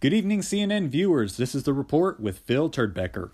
Good evening, CNN viewers. This is the report with Phil Turdbecker.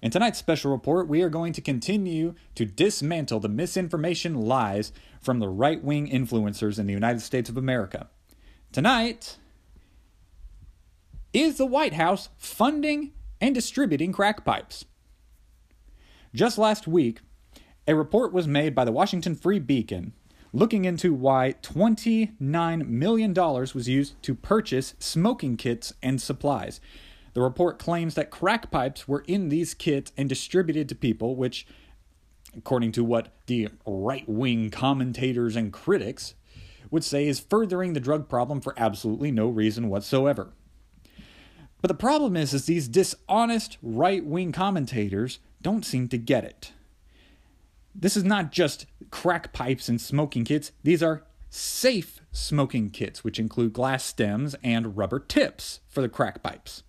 In tonight's special report, we are going to continue to dismantle the misinformation lies from the right wing influencers in the United States of America. Tonight, is the White House funding and distributing crack pipes? Just last week, a report was made by the Washington Free Beacon looking into why $29 million was used to purchase smoking kits and supplies. The report claims that crack pipes were in these kits and distributed to people, which, according to what the right wing commentators and critics would say, is furthering the drug problem for absolutely no reason whatsoever. But the problem is, is these dishonest right wing commentators don't seem to get it. This is not just crack pipes and smoking kits, these are safe smoking kits, which include glass stems and rubber tips for the crack pipes.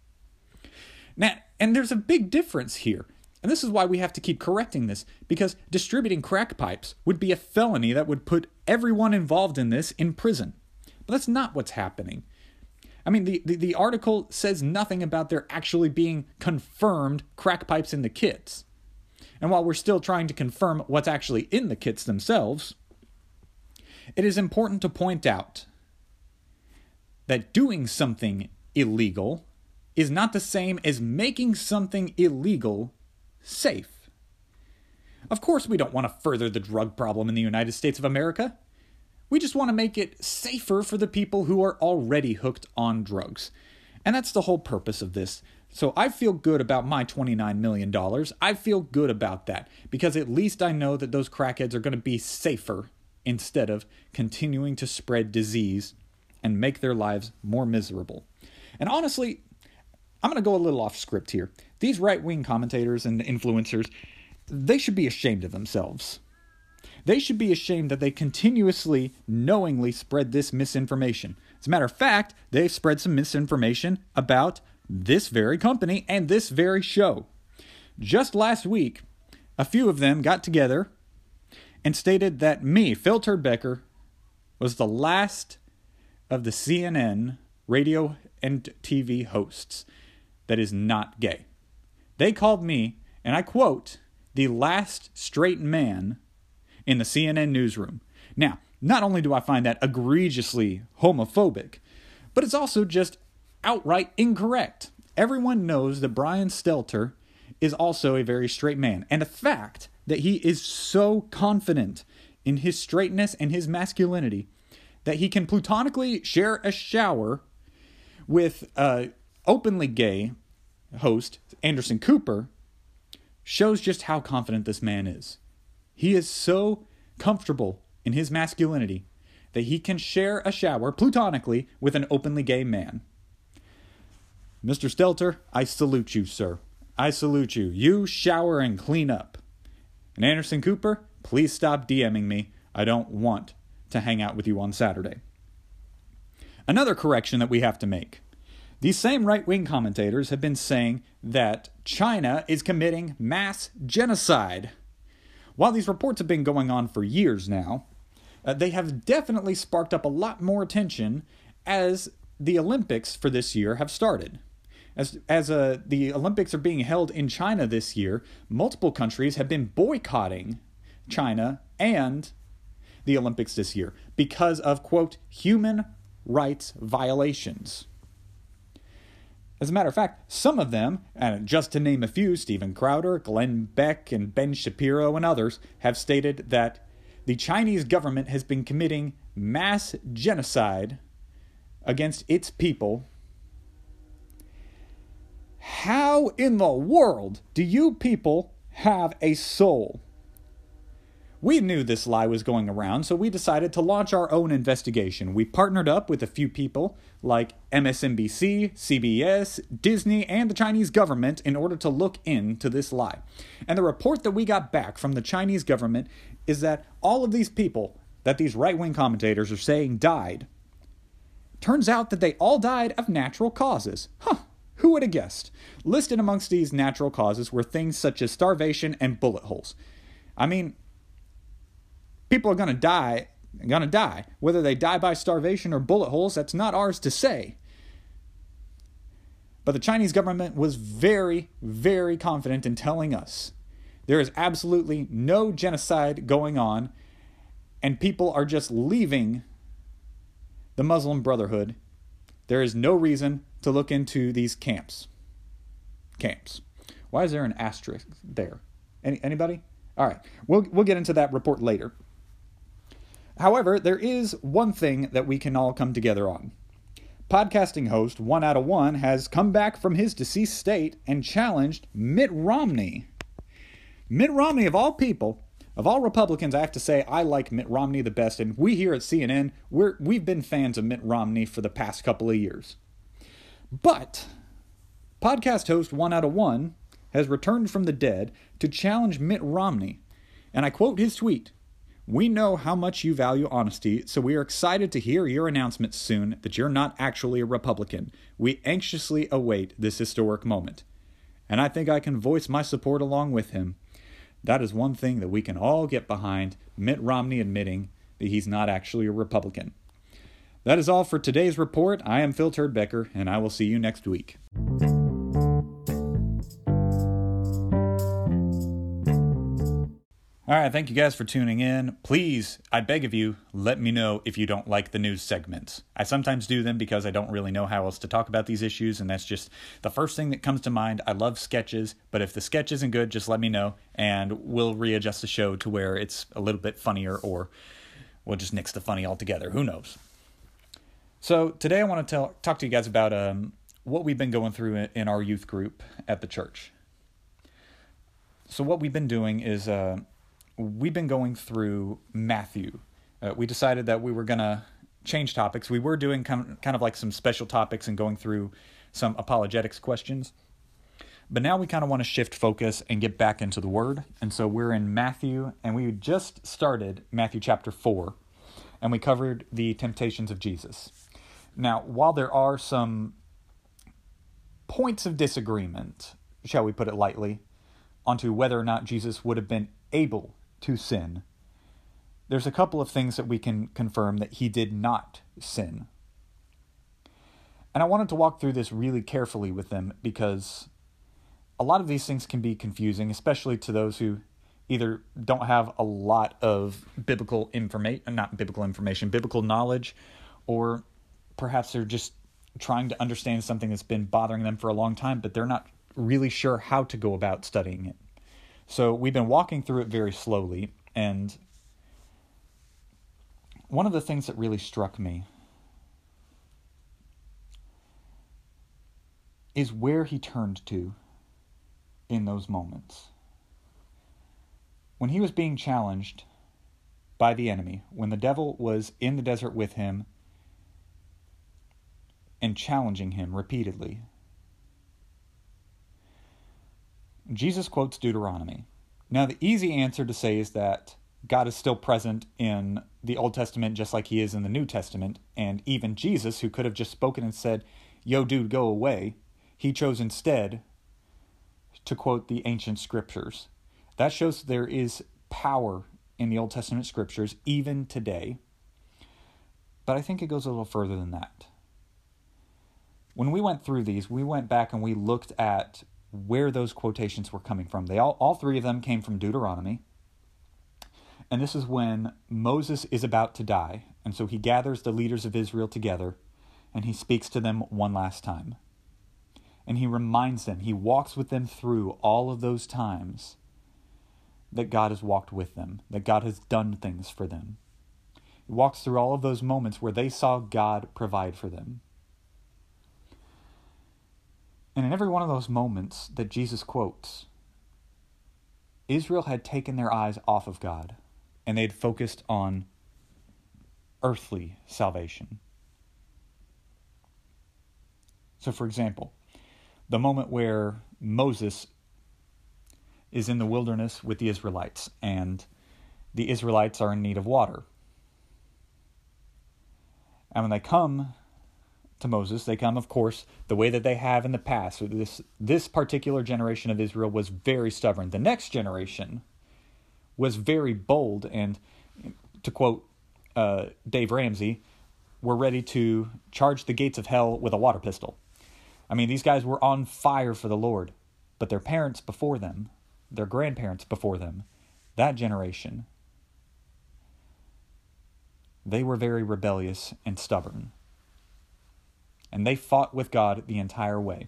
Now, and there's a big difference here. And this is why we have to keep correcting this, because distributing crack pipes would be a felony that would put everyone involved in this in prison. But that's not what's happening. I mean, the, the, the article says nothing about there actually being confirmed crack pipes in the kits. And while we're still trying to confirm what's actually in the kits themselves, it is important to point out that doing something illegal is not the same as making something illegal safe. Of course, we don't want to further the drug problem in the United States of America. We just want to make it safer for the people who are already hooked on drugs. And that's the whole purpose of this. So I feel good about my $29 million. I feel good about that because at least I know that those crackheads are going to be safer instead of continuing to spread disease and make their lives more miserable. And honestly, I'm going to go a little off script here. These right wing commentators and influencers, they should be ashamed of themselves. They should be ashamed that they continuously, knowingly spread this misinformation. As a matter of fact, they've spread some misinformation about this very company and this very show. Just last week, a few of them got together and stated that me, Phil Turdbecker, was the last of the CNN radio and TV hosts that is not gay. They called me, and I quote, the last straight man in the CNN newsroom. Now, not only do I find that egregiously homophobic, but it's also just outright incorrect. Everyone knows that Brian Stelter is also a very straight man. And the fact that he is so confident in his straightness and his masculinity that he can platonically share a shower with a openly gay host, Anderson Cooper, shows just how confident this man is. He is so comfortable in his masculinity that he can share a shower platonically with an openly gay man. Mr. Stelter, I salute you, sir. I salute you. You shower and clean up. And Anderson Cooper, please stop DMing me. I don't want to hang out with you on Saturday. Another correction that we have to make. These same right wing commentators have been saying that China is committing mass genocide. While these reports have been going on for years now, uh, they have definitely sparked up a lot more attention as the Olympics for this year have started. As as uh, the Olympics are being held in China this year, multiple countries have been boycotting China and the Olympics this year because of quote human rights violations. As a matter of fact, some of them, and just to name a few, Steven Crowder, Glenn Beck, and Ben Shapiro, and others, have stated that the Chinese government has been committing mass genocide against its people in the world do you people have a soul? We knew this lie was going around, so we decided to launch our own investigation. We partnered up with a few people like MSNBC, CBS, Disney, and the Chinese government in order to look into this lie. And the report that we got back from the Chinese government is that all of these people that these right wing commentators are saying died, turns out that they all died of natural causes. Huh. Who would have guessed? Listed amongst these natural causes were things such as starvation and bullet holes. I mean, people are going to die, going to die. Whether they die by starvation or bullet holes, that's not ours to say. But the Chinese government was very, very confident in telling us there is absolutely no genocide going on, and people are just leaving the Muslim Brotherhood. There is no reason to look into these camps. Camps. Why is there an asterisk there? Any, anybody? All right, we'll, we'll get into that report later. However, there is one thing that we can all come together on. Podcasting host One Out of One has come back from his deceased state and challenged Mitt Romney. Mitt Romney, of all people, of all Republicans, I have to say I like Mitt Romney the best, and we here at CNN, we're, we've been fans of Mitt Romney for the past couple of years. But podcast host One Out of One has returned from the dead to challenge Mitt Romney, and I quote his tweet we know how much you value honesty, so we are excited to hear your announcement soon that you're not actually a Republican. We anxiously await this historic moment. And I think I can voice my support along with him. That is one thing that we can all get behind Mitt Romney admitting that he's not actually a Republican. That is all for today's report. I am Phil Turdbecker, and I will see you next week. All right, thank you guys for tuning in. Please, I beg of you, let me know if you don't like the news segments. I sometimes do them because I don't really know how else to talk about these issues, and that's just the first thing that comes to mind. I love sketches, but if the sketch isn't good, just let me know, and we'll readjust the show to where it's a little bit funnier, or we'll just nix the funny altogether. Who knows? So today I want to tell, talk to you guys about um, what we've been going through in our youth group at the church. So what we've been doing is. Uh, we've been going through Matthew. Uh, we decided that we were going to change topics. We were doing kind of like some special topics and going through some apologetics questions. But now we kind of want to shift focus and get back into the Word. And so we're in Matthew, and we just started Matthew chapter 4, and we covered the temptations of Jesus. Now, while there are some points of disagreement, shall we put it lightly, onto whether or not Jesus would have been able to sin, there's a couple of things that we can confirm that he did not sin. And I wanted to walk through this really carefully with them because a lot of these things can be confusing, especially to those who either don't have a lot of biblical information, not biblical information, biblical knowledge, or perhaps they're just trying to understand something that's been bothering them for a long time, but they're not really sure how to go about studying it. So we've been walking through it very slowly, and one of the things that really struck me is where he turned to in those moments. When he was being challenged by the enemy, when the devil was in the desert with him and challenging him repeatedly, Jesus quotes Deuteronomy. Now, the easy answer to say is that God is still present in the Old Testament just like he is in the New Testament. And even Jesus, who could have just spoken and said, Yo, dude, go away, he chose instead to quote the ancient scriptures. That shows there is power in the Old Testament scriptures even today. But I think it goes a little further than that. When we went through these, we went back and we looked at where those quotations were coming from. They all, all three of them came from Deuteronomy. And this is when Moses is about to die. And so he gathers the leaders of Israel together and he speaks to them one last time. And he reminds them, he walks with them through all of those times that God has walked with them, that God has done things for them. He walks through all of those moments where they saw God provide for them. And in every one of those moments that Jesus quotes, Israel had taken their eyes off of God and they had focused on earthly salvation. So, for example, the moment where Moses is in the wilderness with the Israelites and the Israelites are in need of water. And when they come to Moses. They come, of course, the way that they have in the past. So this this particular generation of Israel was very stubborn. The next generation was very bold, and to quote uh, Dave Ramsey, were ready to charge the gates of hell with a water pistol. I mean, these guys were on fire for the Lord, but their parents before them, their grandparents before them, that generation, they were very rebellious and stubborn. And they fought with God the entire way.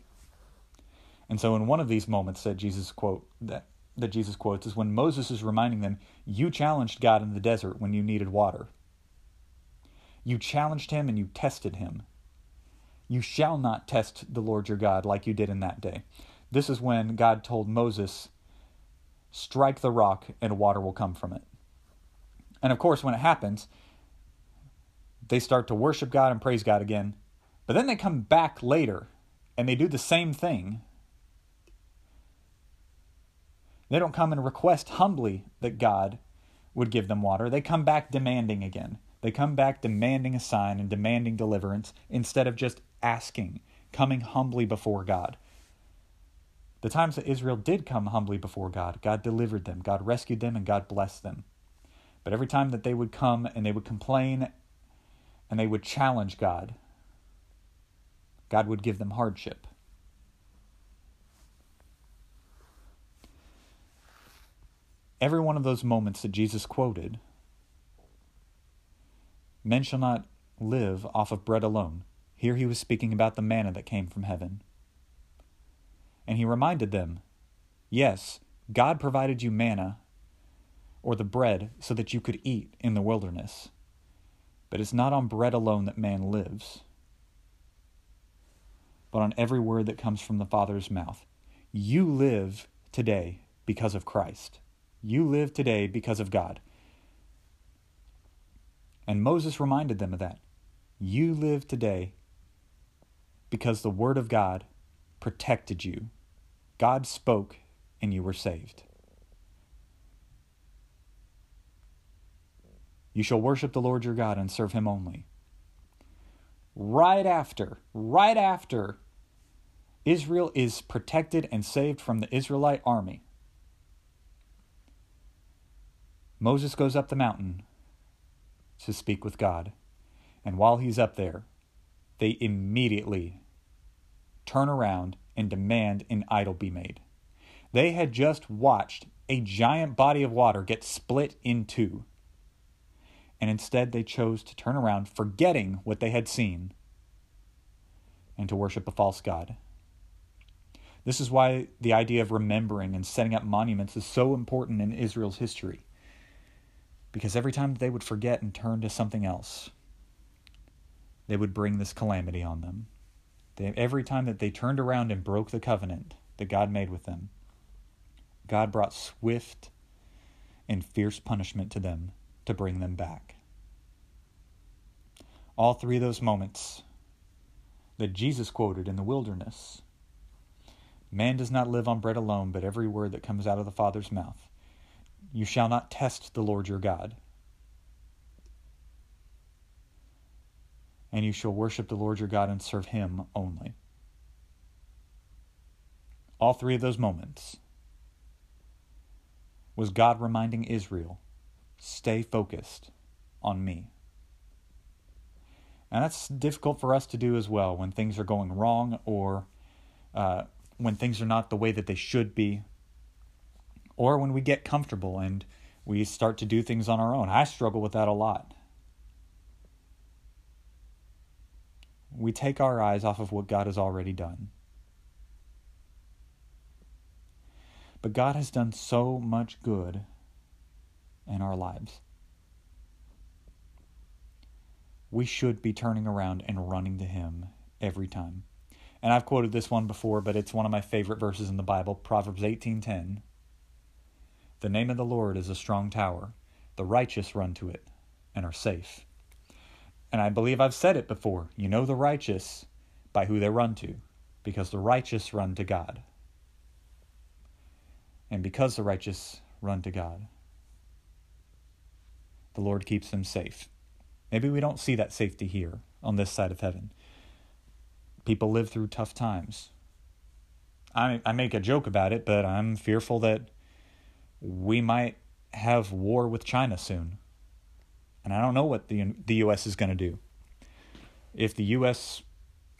And so in one of these moments that Jesus quote that, that Jesus quotes is when Moses is reminding them, you challenged God in the desert when you needed water. You challenged him and you tested him. You shall not test the Lord your God like you did in that day. This is when God told Moses, Strike the rock and water will come from it. And of course, when it happens, they start to worship God and praise God again. But then they come back later and they do the same thing. They don't come and request humbly that God would give them water. They come back demanding again. They come back demanding a sign and demanding deliverance instead of just asking, coming humbly before God. The times that Israel did come humbly before God, God delivered them, God rescued them, and God blessed them. But every time that they would come and they would complain and they would challenge God, God would give them hardship. Every one of those moments that Jesus quoted, men shall not live off of bread alone. Here he was speaking about the manna that came from heaven. And he reminded them yes, God provided you manna or the bread so that you could eat in the wilderness. But it's not on bread alone that man lives, but on every word that comes from the Father's mouth. You live today because of Christ. You live today because of God. And Moses reminded them of that. You live today because the Word of God protected you. God spoke and you were saved. You shall worship the Lord your God and serve him only. Right after, right after Israel is protected and saved from the Israelite army, Moses goes up the mountain to speak with God. And while he's up there, they immediately turn around and demand an idol be made. They had just watched a giant body of water get split in two and instead they chose to turn around, forgetting what they had seen, and to worship a false god. This is why the idea of remembering and setting up monuments is so important in Israel's history. Because every time they would forget and turn to something else, they would bring this calamity on them. They, every time that they turned around and broke the covenant that God made with them, God brought swift and fierce punishment to them to bring them back. All three of those moments that Jesus quoted in the wilderness Man does not live on bread alone, but every word that comes out of the Father's mouth. You shall not test the Lord your God. And you shall worship the Lord your God and serve him only. All three of those moments was God reminding Israel stay focused on me. And that's difficult for us to do as well when things are going wrong or uh, when things are not the way that they should be, or when we get comfortable and we start to do things on our own. I struggle with that a lot. We take our eyes off of what God has already done. But God has done so much good in our lives. We should be turning around and running to Him every time. And I've quoted this one before, but it's one of my favorite verses in the Bible, Proverbs 18:10. The name of the Lord is a strong tower. The righteous run to it and are safe. And I believe I've said it before. You know the righteous by who they run to, because the righteous run to God. And because the righteous run to God, the Lord keeps them safe. Maybe we don't see that safety here on this side of heaven. People live through tough times. I, I make a joke about it, but I'm fearful that we might have war with China soon. And I don't know what the, the U.S. is going to do. If the U.S.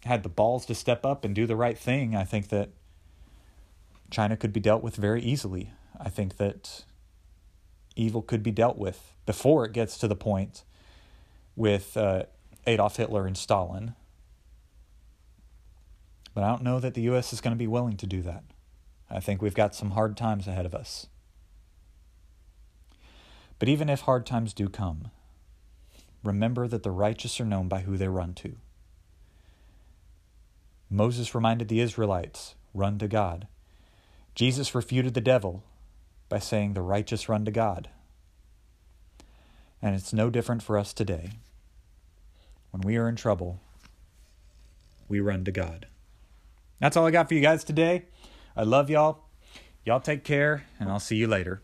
had the balls to step up and do the right thing, I think that China could be dealt with very easily. I think that evil could be dealt with before it gets to the point with uh, Adolf Hitler and Stalin. But I don't know that the U.S. is going to be willing to do that. I think we've got some hard times ahead of us. But even if hard times do come, remember that the righteous are known by who they run to. Moses reminded the Israelites, run to God. Jesus refuted the devil by saying, the righteous run to God. And it's no different for us today. When we are in trouble, we run to God. That's all I got for you guys today. I love y'all. Y'all take care, and I'll see you later.